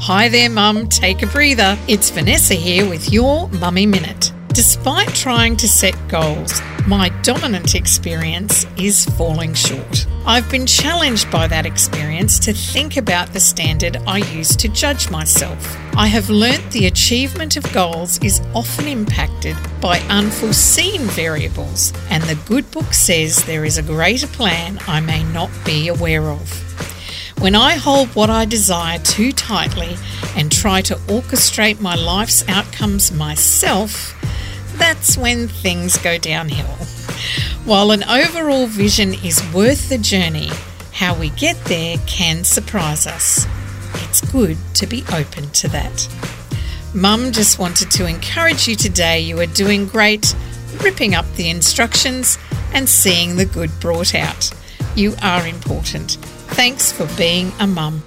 Hi there, Mum. Take a breather. It's Vanessa here with your Mummy Minute. Despite trying to set goals, my dominant experience is falling short. I've been challenged by that experience to think about the standard I use to judge myself. I have learnt the achievement of goals is often impacted by unforeseen variables, and the good book says there is a greater plan I may not be aware of. When I hold what I desire too tightly and try to orchestrate my life's outcomes myself, that's when things go downhill. While an overall vision is worth the journey, how we get there can surprise us. It's good to be open to that. Mum just wanted to encourage you today. You are doing great, ripping up the instructions and seeing the good brought out. You are important. Thanks for being a mum.